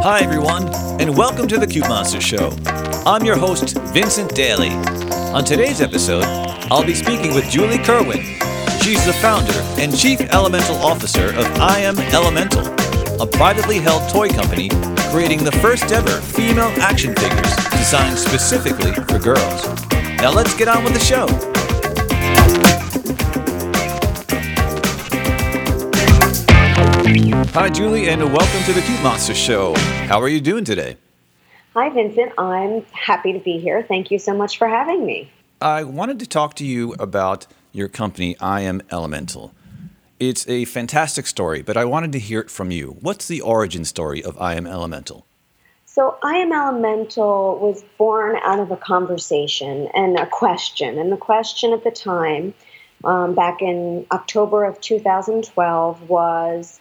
Hi, everyone, and welcome to the Cute Monster Show. I'm your host, Vincent Daly. On today's episode, I'll be speaking with Julie Kerwin. She's the founder and chief elemental officer of I Am Elemental, a privately held toy company creating the first ever female action figures designed specifically for girls. Now let's get on with the show. Hi, Julie, and welcome to the Cute Monster Show. How are you doing today? Hi, Vincent. I'm happy to be here. Thank you so much for having me. I wanted to talk to you about your company, I Am Elemental. It's a fantastic story, but I wanted to hear it from you. What's the origin story of I Am Elemental? So, I Am Elemental was born out of a conversation and a question. And the question at the time, um, back in October of 2012, was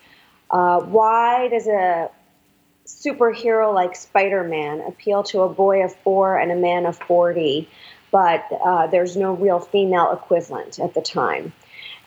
uh, why does a superhero like Spider Man appeal to a boy of four and a man of 40, but uh, there's no real female equivalent at the time?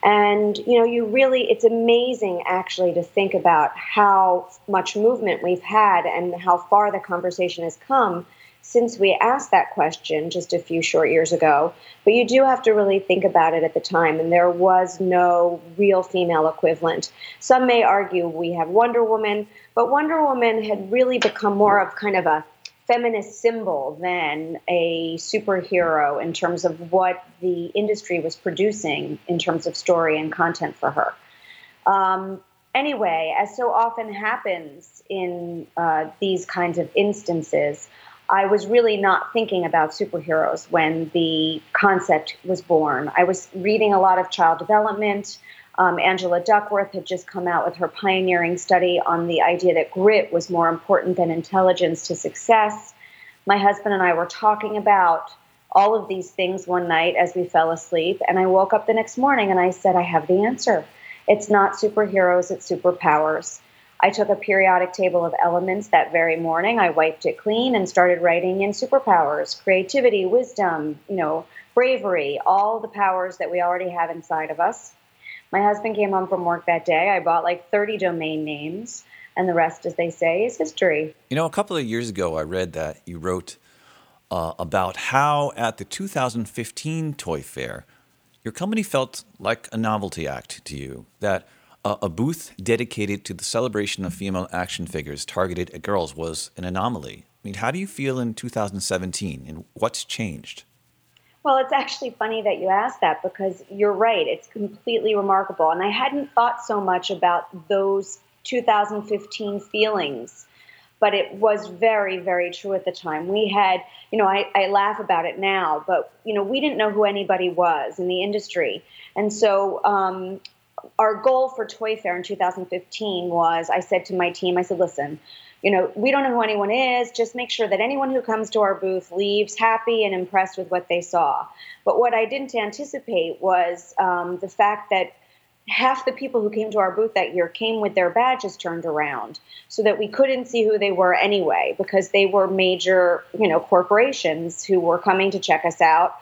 And, you know, you really, it's amazing actually to think about how much movement we've had and how far the conversation has come since we asked that question just a few short years ago. But you do have to really think about it at the time, and there was no real female equivalent. Some may argue we have Wonder Woman, but Wonder Woman had really become more of kind of a feminist symbol than a superhero in terms of what the industry was producing in terms of story and content for her. Um, anyway, as so often happens in uh, these kinds of instances, I was really not thinking about superheroes when the concept was born. I was reading a lot of child development. Um, Angela Duckworth had just come out with her pioneering study on the idea that grit was more important than intelligence to success. My husband and I were talking about all of these things one night as we fell asleep, and I woke up the next morning and I said, I have the answer. It's not superheroes, it's superpowers. I took a periodic table of elements that very morning. I wiped it clean and started writing in superpowers, creativity, wisdom, you know, bravery, all the powers that we already have inside of us. My husband came home from work that day. I bought like 30 domain names, and the rest, as they say, is history. You know, a couple of years ago, I read that you wrote uh, about how at the 2015 Toy Fair, your company felt like a novelty act to you, that uh, a booth dedicated to the celebration of female action figures targeted at girls was an anomaly. I mean, how do you feel in 2017 and what's changed? Well, it's actually funny that you asked that because you're right. It's completely remarkable. And I hadn't thought so much about those 2015 feelings, but it was very, very true at the time. We had, you know, I, I laugh about it now, but, you know, we didn't know who anybody was in the industry. And so um, our goal for Toy Fair in 2015 was I said to my team, I said, listen, you know, we don't know who anyone is. Just make sure that anyone who comes to our booth leaves happy and impressed with what they saw. But what I didn't anticipate was um, the fact that half the people who came to our booth that year came with their badges turned around so that we couldn't see who they were anyway because they were major, you know, corporations who were coming to check us out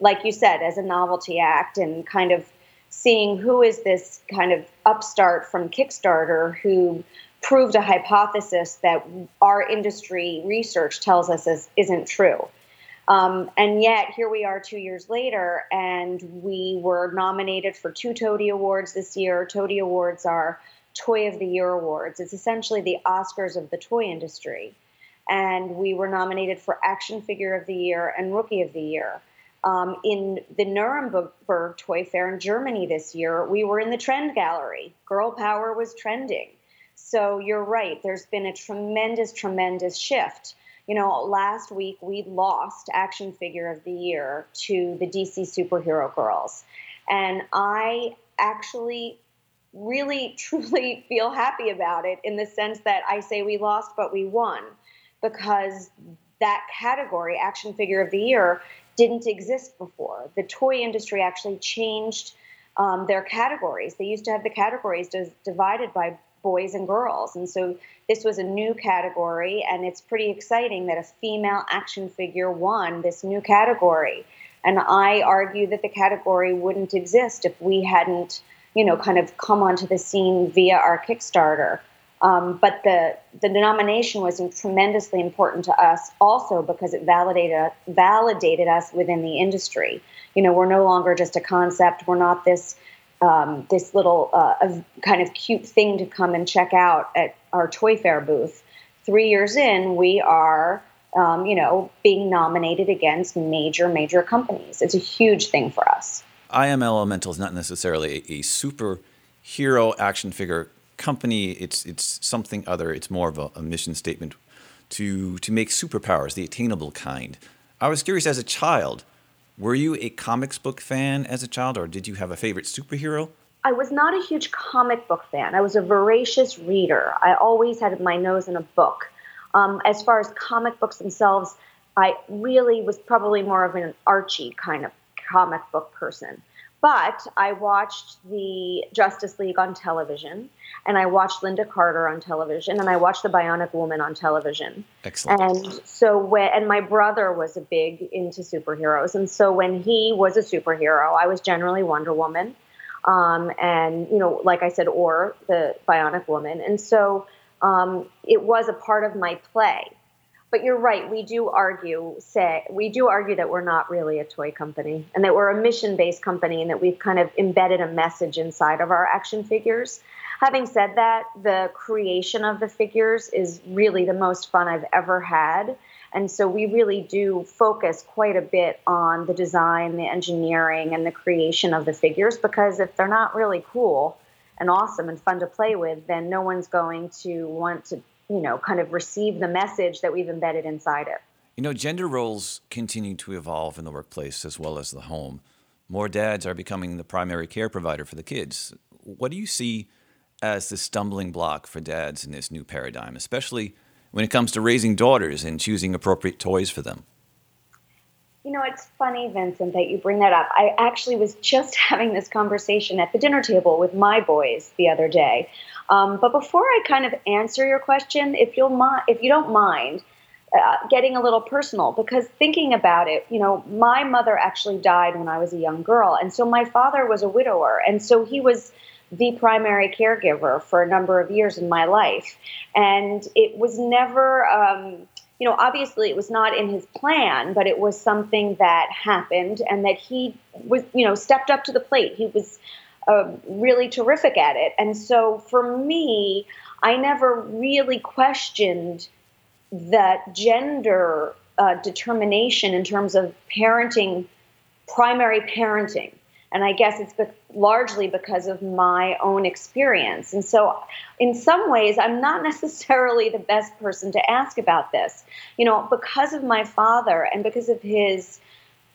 like you said as a novelty act and kind of seeing who is this kind of upstart from Kickstarter who proved a hypothesis that our industry research tells us is, isn't true. Um, and yet, here we are two years later, and we were nominated for two TOTY Awards this year. TOTY Awards are Toy of the Year awards, it's essentially the Oscars of the toy industry. And we were nominated for Action Figure of the Year and Rookie of the Year. Um, in the Nuremberg Toy Fair in Germany this year, we were in the trend gallery. Girl power was trending. So you're right, there's been a tremendous, tremendous shift. You know, last week we lost Action Figure of the Year to the DC Superhero Girls. And I actually really, truly feel happy about it in the sense that I say we lost, but we won because that category, Action Figure of the Year, didn't exist before. The toy industry actually changed um, their categories. They used to have the categories divided by boys and girls. And so this was a new category, and it's pretty exciting that a female action figure won this new category. And I argue that the category wouldn't exist if we hadn't, you know, kind of come onto the scene via our Kickstarter. Um, but the the denomination was tremendously important to us also because it validated validated us within the industry. You know, we're no longer just a concept. We're not this um, this little uh, kind of cute thing to come and check out at our toy fair booth. Three years in, we are um, you know being nominated against major major companies. It's a huge thing for us. I Am Elemental is not necessarily a, a superhero action figure company, it's it's something other. It's more of a, a, mission statement to to make superpowers the attainable kind. I was curious as a child, were you a comics book fan as a child, or did you have a favorite superhero? I was not a huge comic book fan. I was a voracious reader. I always had my nose in a book. Um, as far as comic books themselves, I really was probably more of an Archie kind of comic book person. But I watched the Justice League on television, and I watched Lynda Carter on television, and I watched the Bionic Woman on television. Excellent. And so when and my brother was a big into superheroes, and so when he was a superhero, I was generally Wonder Woman, um, and you know, like I said, or the Bionic Woman, and so um, it was a part of my play but you're right. We do argue, say, we do argue that we're not really a toy company and that we're a mission based company and that we've kind of embedded a message inside of our action figures. Having said that, the creation of the figures is really the most fun I've ever had. And so we really do focus quite a bit on the design, the engineering, and the creation of the figures because if they're not really cool and awesome and fun to play with, then no one's going to want to you know, kind of receive the message that we've embedded inside it. You know, gender roles continue to evolve in the workplace as well as the home. More dads are becoming the primary care provider for the kids. What do you see as the stumbling block for dads in this new paradigm, especially when it comes to raising daughters and choosing appropriate toys for them? You know, it's funny, Vincent, that you bring that up. I actually was just having this conversation at the dinner table with my boys the other day. Um, but before I kind of answer your question, if you'll mi- if you don't mind, uh, getting a little personal because thinking about it, you know, my mother actually died when I was a young girl, and so my father was a widower, and so he was the primary caregiver for a number of years in my life, and it was never. Um, you know, obviously it was not in his plan, but it was something that happened and that he was, you know, stepped up to the plate. He was uh, really terrific at it. And so for me, I never really questioned that gender uh, determination in terms of parenting, primary parenting. And I guess it's be- largely because of my own experience. And so, in some ways, I'm not necessarily the best person to ask about this. You know, because of my father and because of his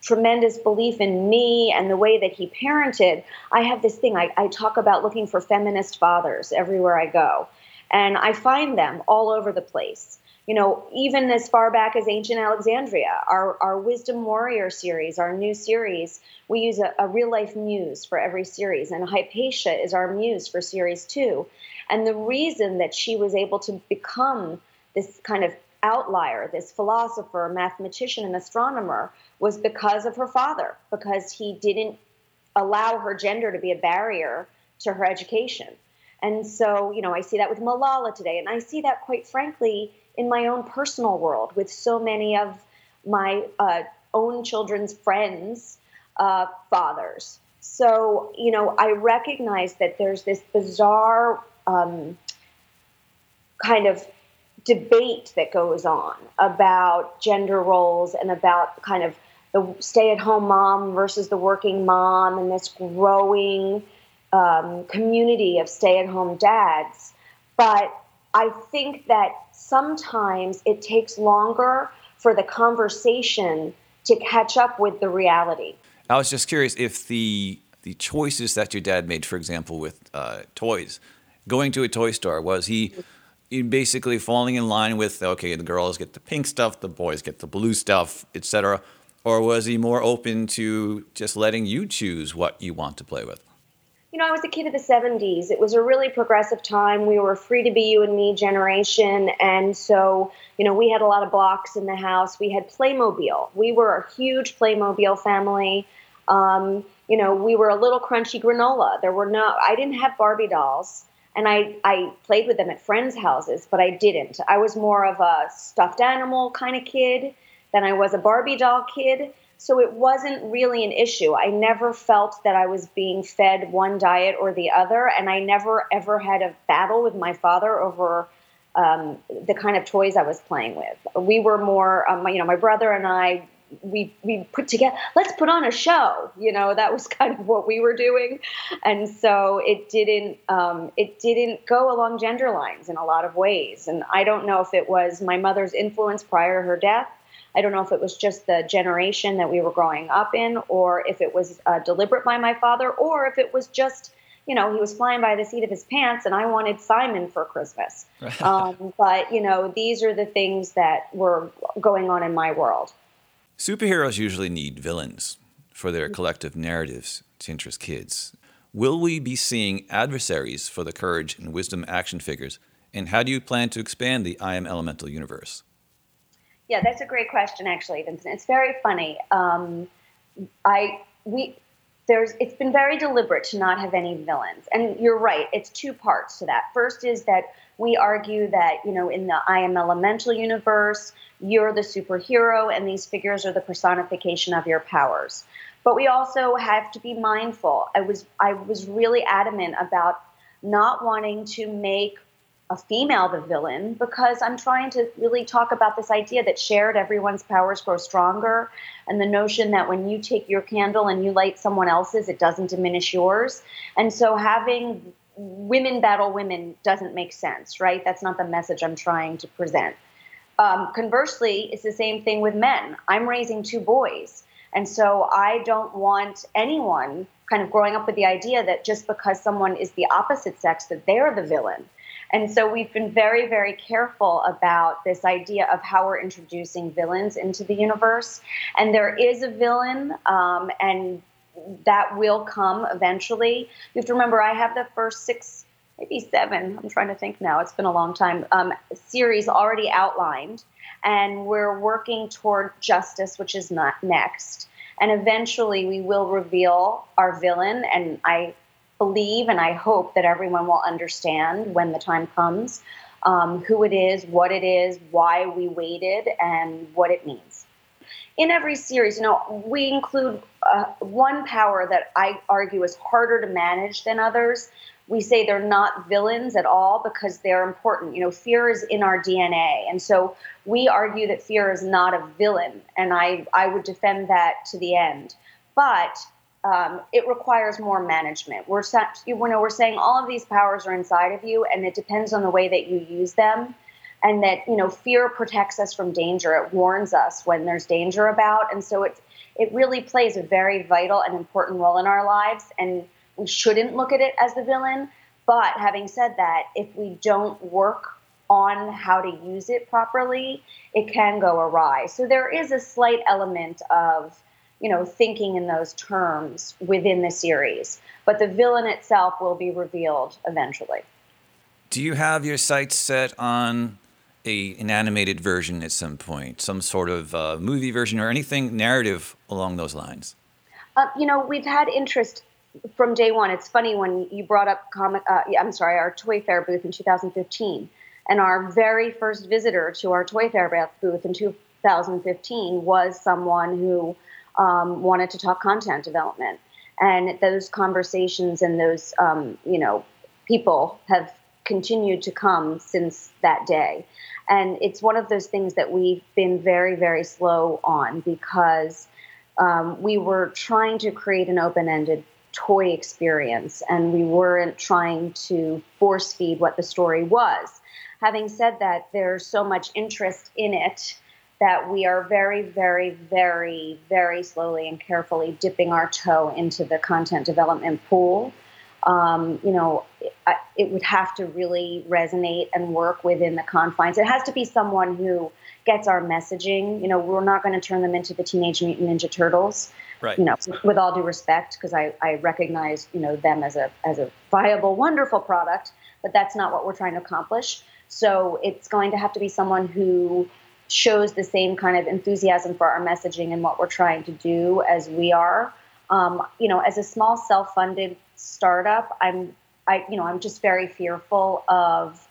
tremendous belief in me and the way that he parented, I have this thing. I, I, talk about looking for feminist fathers everywhere I go. And I find them all over the place. You know, even as far back as ancient Alexandria, our, our Wisdom Warrior series, our new series, we use a, a real life muse for every series. And Hypatia is our muse for series two. And the reason that she was able to become this kind of outlier, this philosopher, mathematician, and astronomer, was because of her father, because he didn't allow her gender to be a barrier to her education. And so, you know, I see that with Malala today, and I see that quite frankly in my own personal world with so many of my uh, own children's friends' uh, fathers. So, you know, I recognize that there's this bizarre um, kind of debate that goes on about gender roles and about kind of the stay at home mom versus the working mom and this growing um, community of stay at home dads. But I think that sometimes it takes longer for the conversation to catch up with the reality. I was just curious if the the choices that your dad made, for example, with uh, toys, going to a toy store, was he basically falling in line with okay, the girls get the pink stuff, the boys get the blue stuff, etc. Or was he more open to just letting you choose what you want to play with? You know, I was a kid of the 70s. It was a really progressive time. We were free to be you and me generation. And so, you know, we had a lot of blocks in the house. We had Playmobil. We were a huge Playmobil family. Um, you know, we were a little crunchy granola. There were no, I didn't have Barbie dolls. And I, I played with them at friends' houses, but I didn't. I was more of a stuffed animal kind of kid than I was a Barbie doll kid. So it wasn't really an issue. I never felt that I was being fed one diet or the other, and I never ever had a battle with my father over um, the kind of toys I was playing with. We were more, um, you know, my brother and I we we put together let's put on a show you know that was kind of what we were doing and so it didn't um, it didn't go along gender lines in a lot of ways and i don't know if it was my mother's influence prior to her death i don't know if it was just the generation that we were growing up in or if it was uh, deliberate by my father or if it was just you know, he was flying by the seat of his pants, and I wanted Simon for Christmas. um, but you know, these are the things that were going on in my world. Superheroes usually need villains for their collective narratives to interest kids. Will we be seeing adversaries for the courage and wisdom action figures? And how do you plan to expand the I Am Elemental universe? Yeah, that's a great question, actually, Vincent. It's very funny. Um, I we there's it's been very deliberate to not have any villains, and you're right. It's two parts to that. First is that we argue that you know in the I Am Elemental universe, you're the superhero and these figures are the personification of your powers. But we also have to be mindful. I was I was really adamant about not wanting to make a female the villain because I'm trying to really talk about this idea that shared everyone's powers grow stronger and the notion that when you take your candle and you light someone else's, it doesn't diminish yours. And so having women battle women doesn't make sense, right? That's not the message I'm trying to present. Um, conversely, it's the same thing with men. I'm raising two boys. And so I don't want anyone kind of growing up with the idea that just because someone is the opposite sex, that they're the villain. And so we've been very, very careful about this idea of how we're introducing villains into the universe. And there is a villain, um, and that will come eventually. You have to remember, I have the first six maybe seven. I'm trying to think now. It's been a long time. Um, series already outlined, and we're working toward justice, which is not next. And eventually, we will reveal our villain. And I believe and I hope that everyone will understand when the time comes um, who it is, what it is, why we waited, and what it means. In every series, you know, we include uh, one power that I argue is harder to manage than others, we say they're not villains at all because they're important. You know, fear is in our DNA. And so we argue that fear is not a villain. And I, I would defend that to the end. But um, it requires more management. We're, you know, we're saying all of these powers are inside of you, and it depends on the way that you use them. And that you know, fear protects us from danger. It warns us when there's danger about, and so it it really plays a very vital and important role in our lives. And we shouldn't look at it as the villain. But having said that, if we don't work on how to use it properly, it can go awry. So there is a slight element of, you know, thinking in those terms within the series. But the villain itself will be revealed eventually. Do you have your sights set on a an animated version at some point, some sort of uh, movie version or anything narrative along those lines? Uh, you know, we've had interest from day one. It's funny when you brought up comic. Uh, I'm sorry, our Toy Fair booth in 2015, and our very first visitor to our Toy Fair booth in 2015 was someone who um, wanted to talk content development, and those conversations and those um, you know people have continued to come since that day. And it's one of those things that we've been very, very slow on because um, we were trying to create an open ended toy experience and we weren't trying to force feed what the story was. Having said that, there's so much interest in it that we are very, very, very, very slowly and carefully dipping our toe into the content development pool. Um, you know, it, it, would have to really resonate and work within the confines. It has to be someone who gets our messaging. You know, we're not going to turn them into the Teenage Mutant Ninja Turtles. Right. You know, with all due respect, because I, I recognize you know them as a as a viable, wonderful product, but that's not what we're trying to accomplish. So it's going to have to be someone who shows the same kind of enthusiasm for our messaging and what we're trying to do as we are. Um, you know, as a small self-funded startup, I'm I, you know, I'm just very fearful of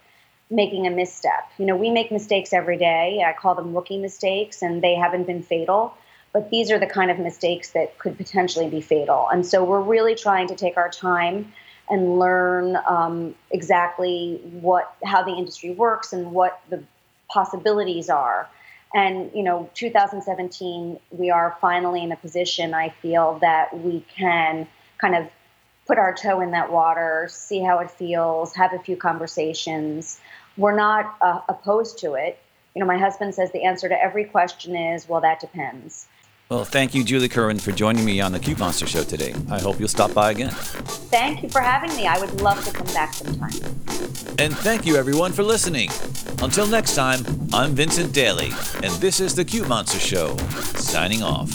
making a misstep. You know, we make mistakes every day. I call them rookie mistakes, and they haven't been fatal. But these are the kind of mistakes that could potentially be fatal. And so we're really trying to take our time and learn um, exactly what how the industry works and what the possibilities are. And you know, 2017, we are finally in a position. I feel that we can kind of put our toe in that water, see how it feels, have a few conversations. We're not uh, opposed to it. You know, my husband says the answer to every question is, well, that depends. Well, thank you, Julie Kerwin, for joining me on the Cute Monster Show today. I hope you'll stop by again. Thank you for having me. I would love to come back sometime. And thank you, everyone, for listening. Until next time, I'm Vincent Daly, and this is the Cute Monster Show, signing off.